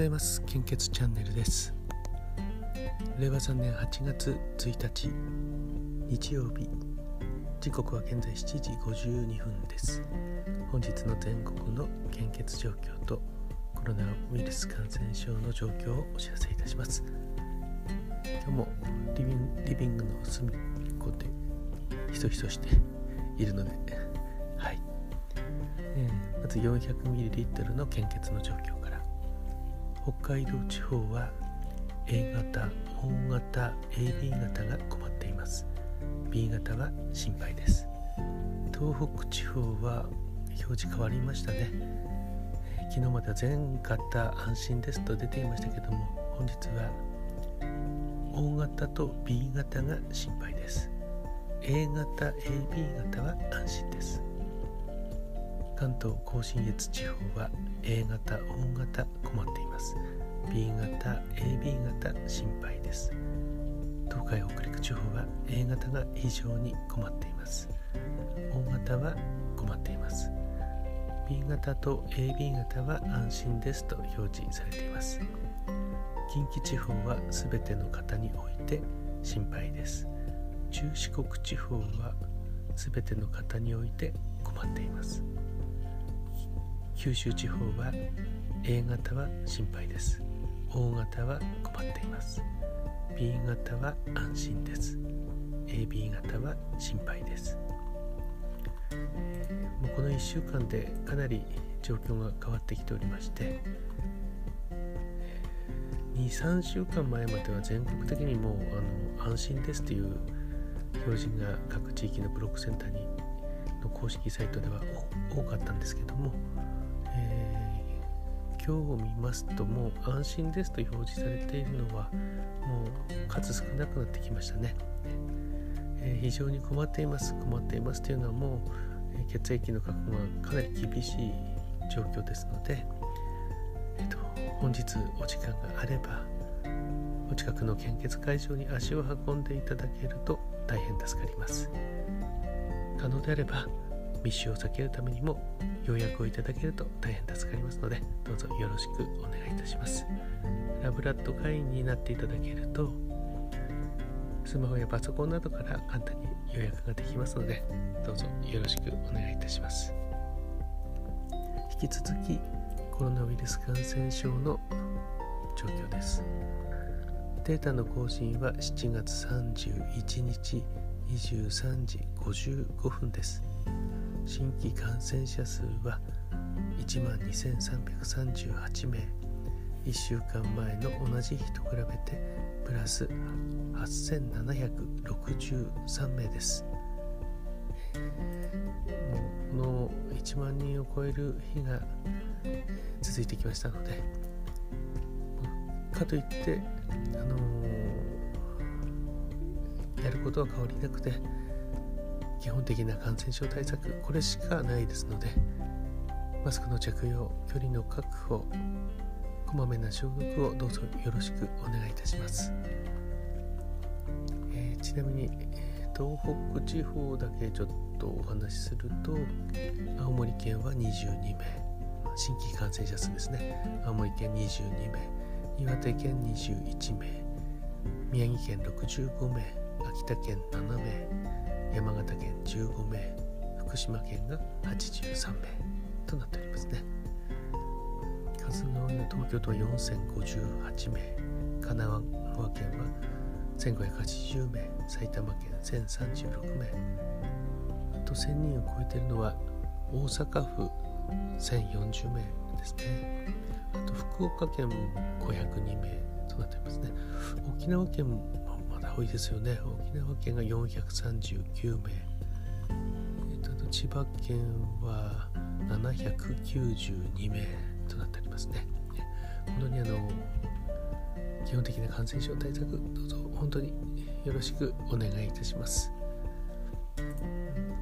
ざいます。献血チャンネルです。令和3年8月1日日曜日。時刻は現在7時52分です。本日の全国の献血状況とコロナウイルス感染症の状況をお知らせいたします。今日もリビンリビングの隅っこでひそひそしているのではい、えー、まず 400ml の献血の状況。北海道地方は A 型、O 型、AB 型が困っています。B 型は心配です。東北地方は表示変わりましたね。昨日まで全型安心ですと出ていましたけども本日は O 型と B 型が心配です。A 型 AB 型は安心です。関東甲信越地方は A 型 O 型困っています。B 型 AB 型心配です。東海北陸地方は A 型が非常に困っています。O 型は困っています。B 型と AB 型は安心ですと表示されています。近畿地方は全ての方において心配です。中四国地方は全ての方において困っています。九州地方は A 型は心配です。O 型は困っています。B 型は安心です。AB 型は心配です。もうこの1週間でかなり状況が変わってきておりまして23週間前までは全国的にもうあの安心ですという表示が各地域のブロックセンターにの公式サイトでは多かったんですけども今日を見ますともう安心ですと表示されているのはもう数少なくなってきましたね、えー、非常に困っています。困っていますというのはもう、血液の確保がかなり厳しい状況ですので、えーと、本日お時間があればお近くの献血会場に足を運んでいただけると大変助かります。可能であれば密集を避けるためにも予約をいただけると大変助かりますのでどうぞよろしくお願いいたします。ラブラッド会員になっていただけるとスマホやパソコンなどから簡単に予約ができますのでどうぞよろしくお願いいたします。引き続きコロナウイルス感染症の状況です。データの更新は7月31日23時55分です。新規感染者数は1万2338名。1週間前の同じ日と比べてプラス8763名です。もうこの1万人を超える日が続いてきましたのでかといってあのー、やることは変わりなくて基本的な感染症対策これしかないですのでマスクの着用距離の確保こまめな消毒をどうぞよろしくお願いいたします、えー、ちなみに東北地方だけちょっとお話しすると青森県は22名新規感染者数ですね。青森県22名岩手県21名宮城県65名秋田県7名山形県15名福島県が83名となっておりますね。数の多い東京都は4058名神奈川県は1580名埼玉県1036名。あと1000人を超えているのは大阪府1040名ですね。あと福岡県も502名となっておりますね。沖縄県も多いですよね。沖縄県が439名、えー、と千葉県は792名となっておりますね。本当にあの基本的な感染症対策どうぞ本当によろしくお願いいたします。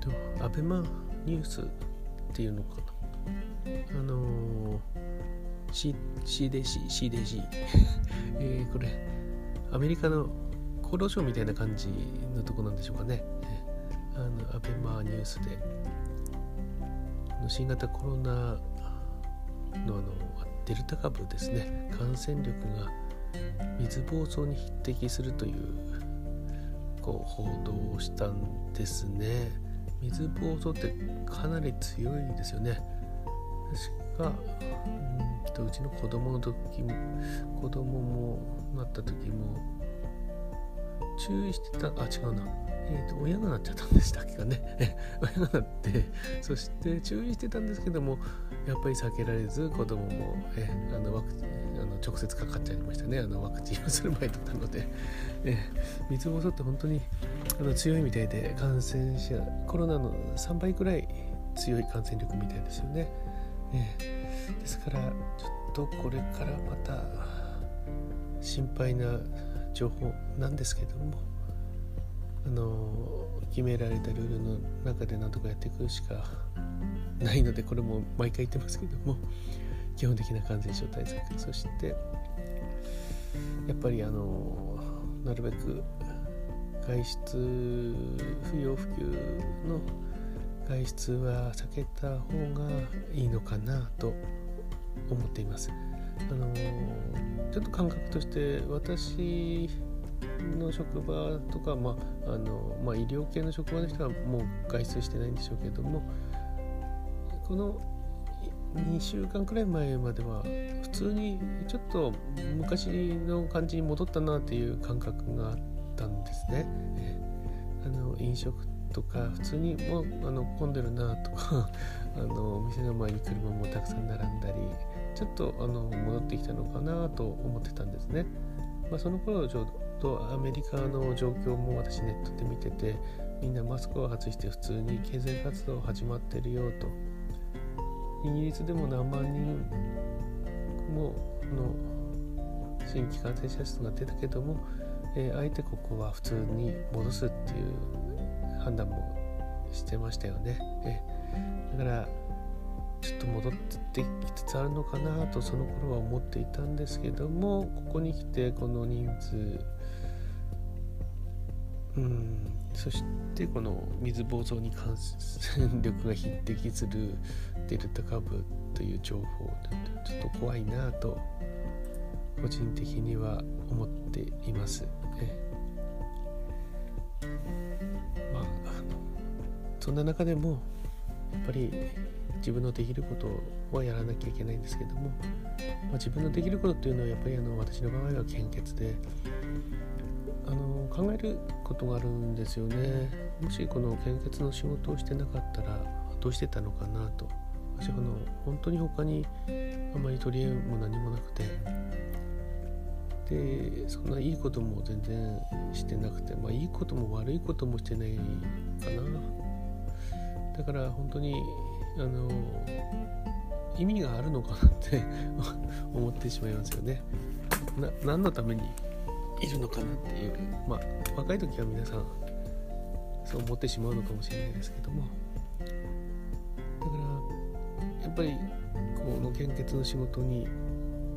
とアベマニュースっていうのかな。あのー、C, C で C, C で C えー、これアメリカの厚労省みたいな感じのとこなんでしょうかね。あのアベマニュースで新型コロナのあのデルタ株ですね。感染力が水疱瘡に匹敵するというこう報道をしたんですね。水疱瘡ってかなり強いですよね。確かうんとうちの子供の時も子供もなった時も注意してたあ違うな。えーと、親がなっちゃったんでしたっけかね。親がなってそして注意してたんですけどもやっぱり避けられず子供もえあのワクチンあの直接かかっちゃいましたね。あのワクチンをする前だったので、え水ぼうそうって本当にあの強いみたいで感染者コロナの3倍くらい強い感染力みたいですよね、えですからちょっとこれからまた心配な情報なんですけどもあの決められたルールの中で何とかやっていくしかないのでこれも毎回言ってますけども基本的な感染症対策そしてやっぱりあのなるべく外出不要不急の外出は避けた方がいいのかなと思っています。あのちょっと感覚として私の職場とか、まああのまあ、医療系の職場の人はもう外出してないんでしょうけどもこの2週間くらい前までは普通にちょっと昔の感じに戻ったなっていう感覚があったんですね。あの飲食とか普通にもうあの混んでるなとか あの店の前に車もたくさん並んだりちょっとあの戻ってきたのかなと思ってたんですね。まあ、その頃ちょうどアメリカの状況も私ネットで見ててみんなマスクを外して普通に経済活動始まってるよとイギリスでも何万人もの新規感染者数が出たけども、えー、あえてここは普通に戻すっていう判断もしてましたよね。え、だから戻ってきつつあるのかなとその頃は思っていたんですけどもここに来てこの人数うんそしてこの水暴走に感染力が匹敵するデルタ株という情報ちょっと怖いなと個人的には思っています。まあ、あのそんな中でもっぱり自分のできることはやらなきゃいけないんですけども、まあ、自分のできることっていうのはやっぱりあの私の場合は献血であの考えることがあるんですよね。もしこの献血の仕事をしてなかったらどうしてたのかなと。私この本当に他にあまり取り柄も何もなくて。でそんないいことも全然してなくてまあいいことも悪いこともしてないかな。だから本当にあの意味があるのかなって 思ってしまいますよね。な何のためにいるのかなっていう。まあ若い時は皆さんそう思ってしまうのかもしれないですけども。だからやっぱりこの献血の仕事に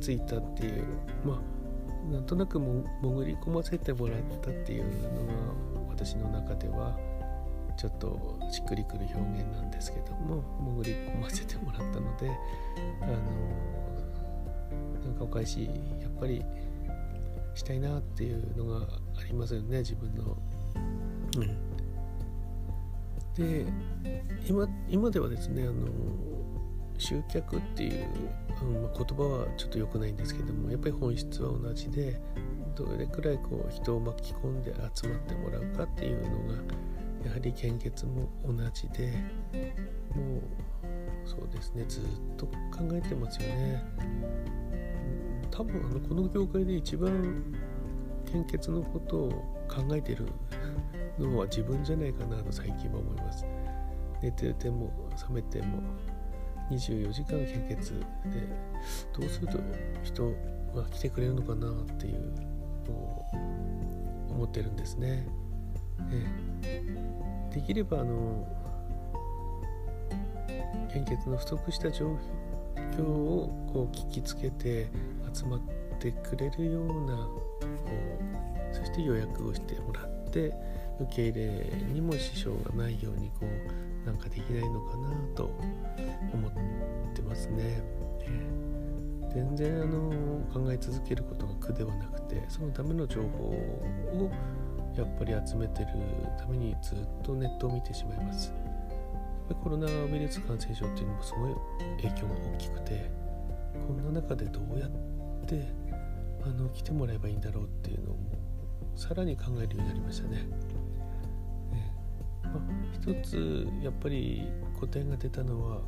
就いたっていうまあなんとなくも潜り込ませてもらったっていうのが私の中ではちょっとしっくりくる表現なんですけども潜り込ませてもらったのであのなんかお返しやっぱりしたいなっていうのがありますよね自分の。うん、で今今ではですねあの集客っていう、うん、言葉はちょっと良くないんですけどもやっぱり本質は同じでどれくらいこう人を巻き込んで集まってもらうかっていうのがやはり献血も同じでもうそうですねずっと考えてますよね。多分あのこの業界で一番献血のことを考えてるのは自分じゃないかなと最近は思います。寝てても覚めても24時間献血でどうすると人が来てくれるのかなっていうのを思ってるんですね。えできればあの献血の不足した状況をこう聞きつけて集まってくれるようなこうそして予約をしてもらって受け入れにも支障がないようにこうなんかできないのかなと思ってますね。全然あの考え続けることが苦ではなくてそのための情報をやっぱり集めてるためにずっとネットを見てしまいますコロナウイルス感染症っていうのもすごい影響が大きくてこんな中でどうやってあの来てもらえばいいんだろうっていうのをさらに考えるようになりましたね。ねまあ、一つやっぱり答えが出たのは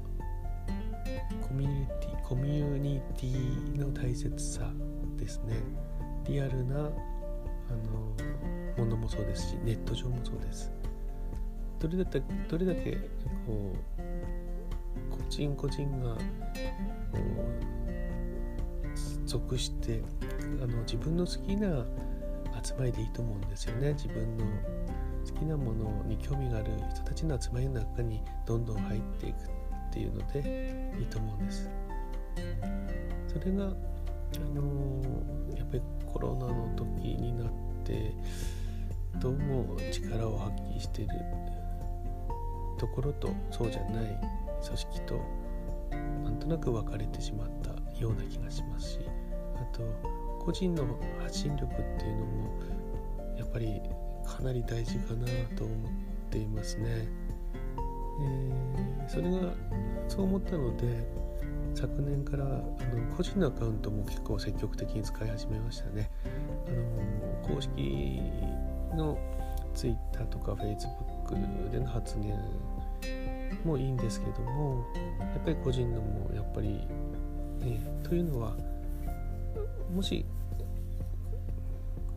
コミュニティコミュニティの大切さですね。リアルなあのものもそうですしネット上もそうです。どれだけどれだけこう個人個人がこう属してあの自分の好きな集まりでいいと思うんですよね自分の好きなものに興味がある人たちの集まりの中にどんどん入っていくっていうのでいいと思うんですそれがあのやっぱりコロナの時になってどうも力を発揮してるところとそうじゃない組織となんとなく分かれてしまったような気がしますしあと個人の発信力っていうのもやっぱりかなり大事かなと思っていますね。えー、それがそう思ったので昨年からあの個人のアカウントも結構積極的に使い始めましたね。あの公式の Twitter とか Facebook での発言もいいんですけどもやっぱり個人のもやっぱりねというのはもし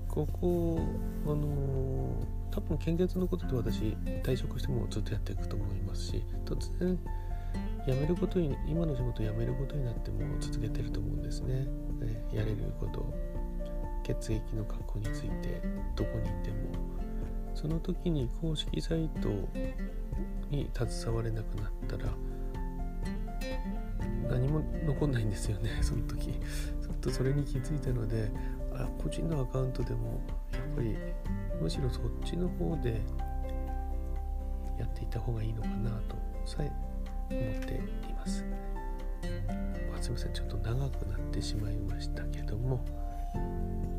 ここあの多分献血のことで私退職してもずっとやっていくと思いますし突然辞めることに今の仕事辞めることになっても続けてると思うんですね。ねやれること血液の確保についてどこにいても。その時に公式サイトに携われなくなったら何も残んないんですよね その時。ちょっとそれに気づいたのであ個人のアカウントでもやっぱりむしろそっちの方でやっていた方がいいのかなと。思っています、あ、すいませんちょっと長くなってしまいましたけどもあ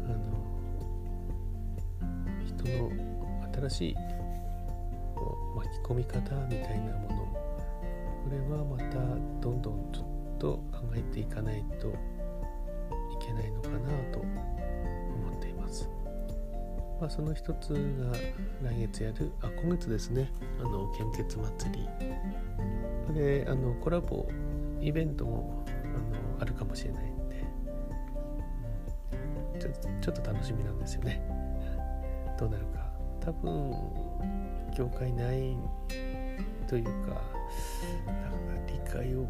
の人の新しい巻き込み方みたいなものこれはまたどんどんちょっと考えていかないといけないのかなと。まあ、その一つが来月やるあ今月ですね。あの献血祭り。これあのコラボイベントもあのあるかもしれないんで、ちょちょっと楽しみなんですよね。どうなるか。多分教会内というかなんか理解を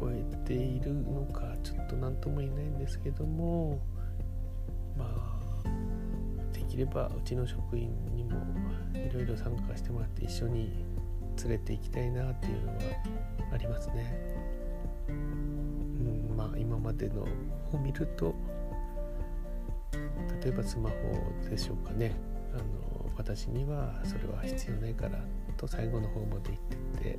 超えているのかちょっと何とも言えないんですけども。まあきればうちの職員にもいろいろ参加してもらって一緒に連れて行きたいなっていうのはありますね。うん、まあ今までのを見ると例えばスマホでしょうかねあの私にはそれは必要ないからと最後の方まで言ってって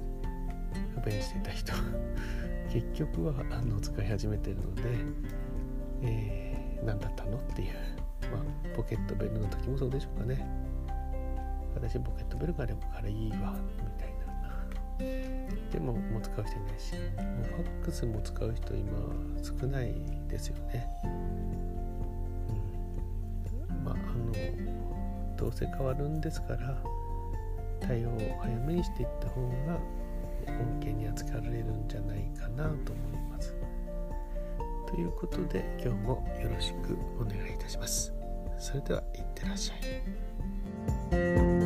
不便してた人 結局はあの使い始めてるので、えー、何だったのっていう、まあ、ポケットベルの時もそうでしょうかね。私ポケットベルがあればからいいわみたいな。でももう使う人いないし。もうファックスも使う人今少ないですよね、うん、まああのどうせ変わるんですから対応を早めにしていった方が恩恵に扱われるんじゃないかなと思います。ということで今日もよろしくお願いいたします。それではいってらっしゃい。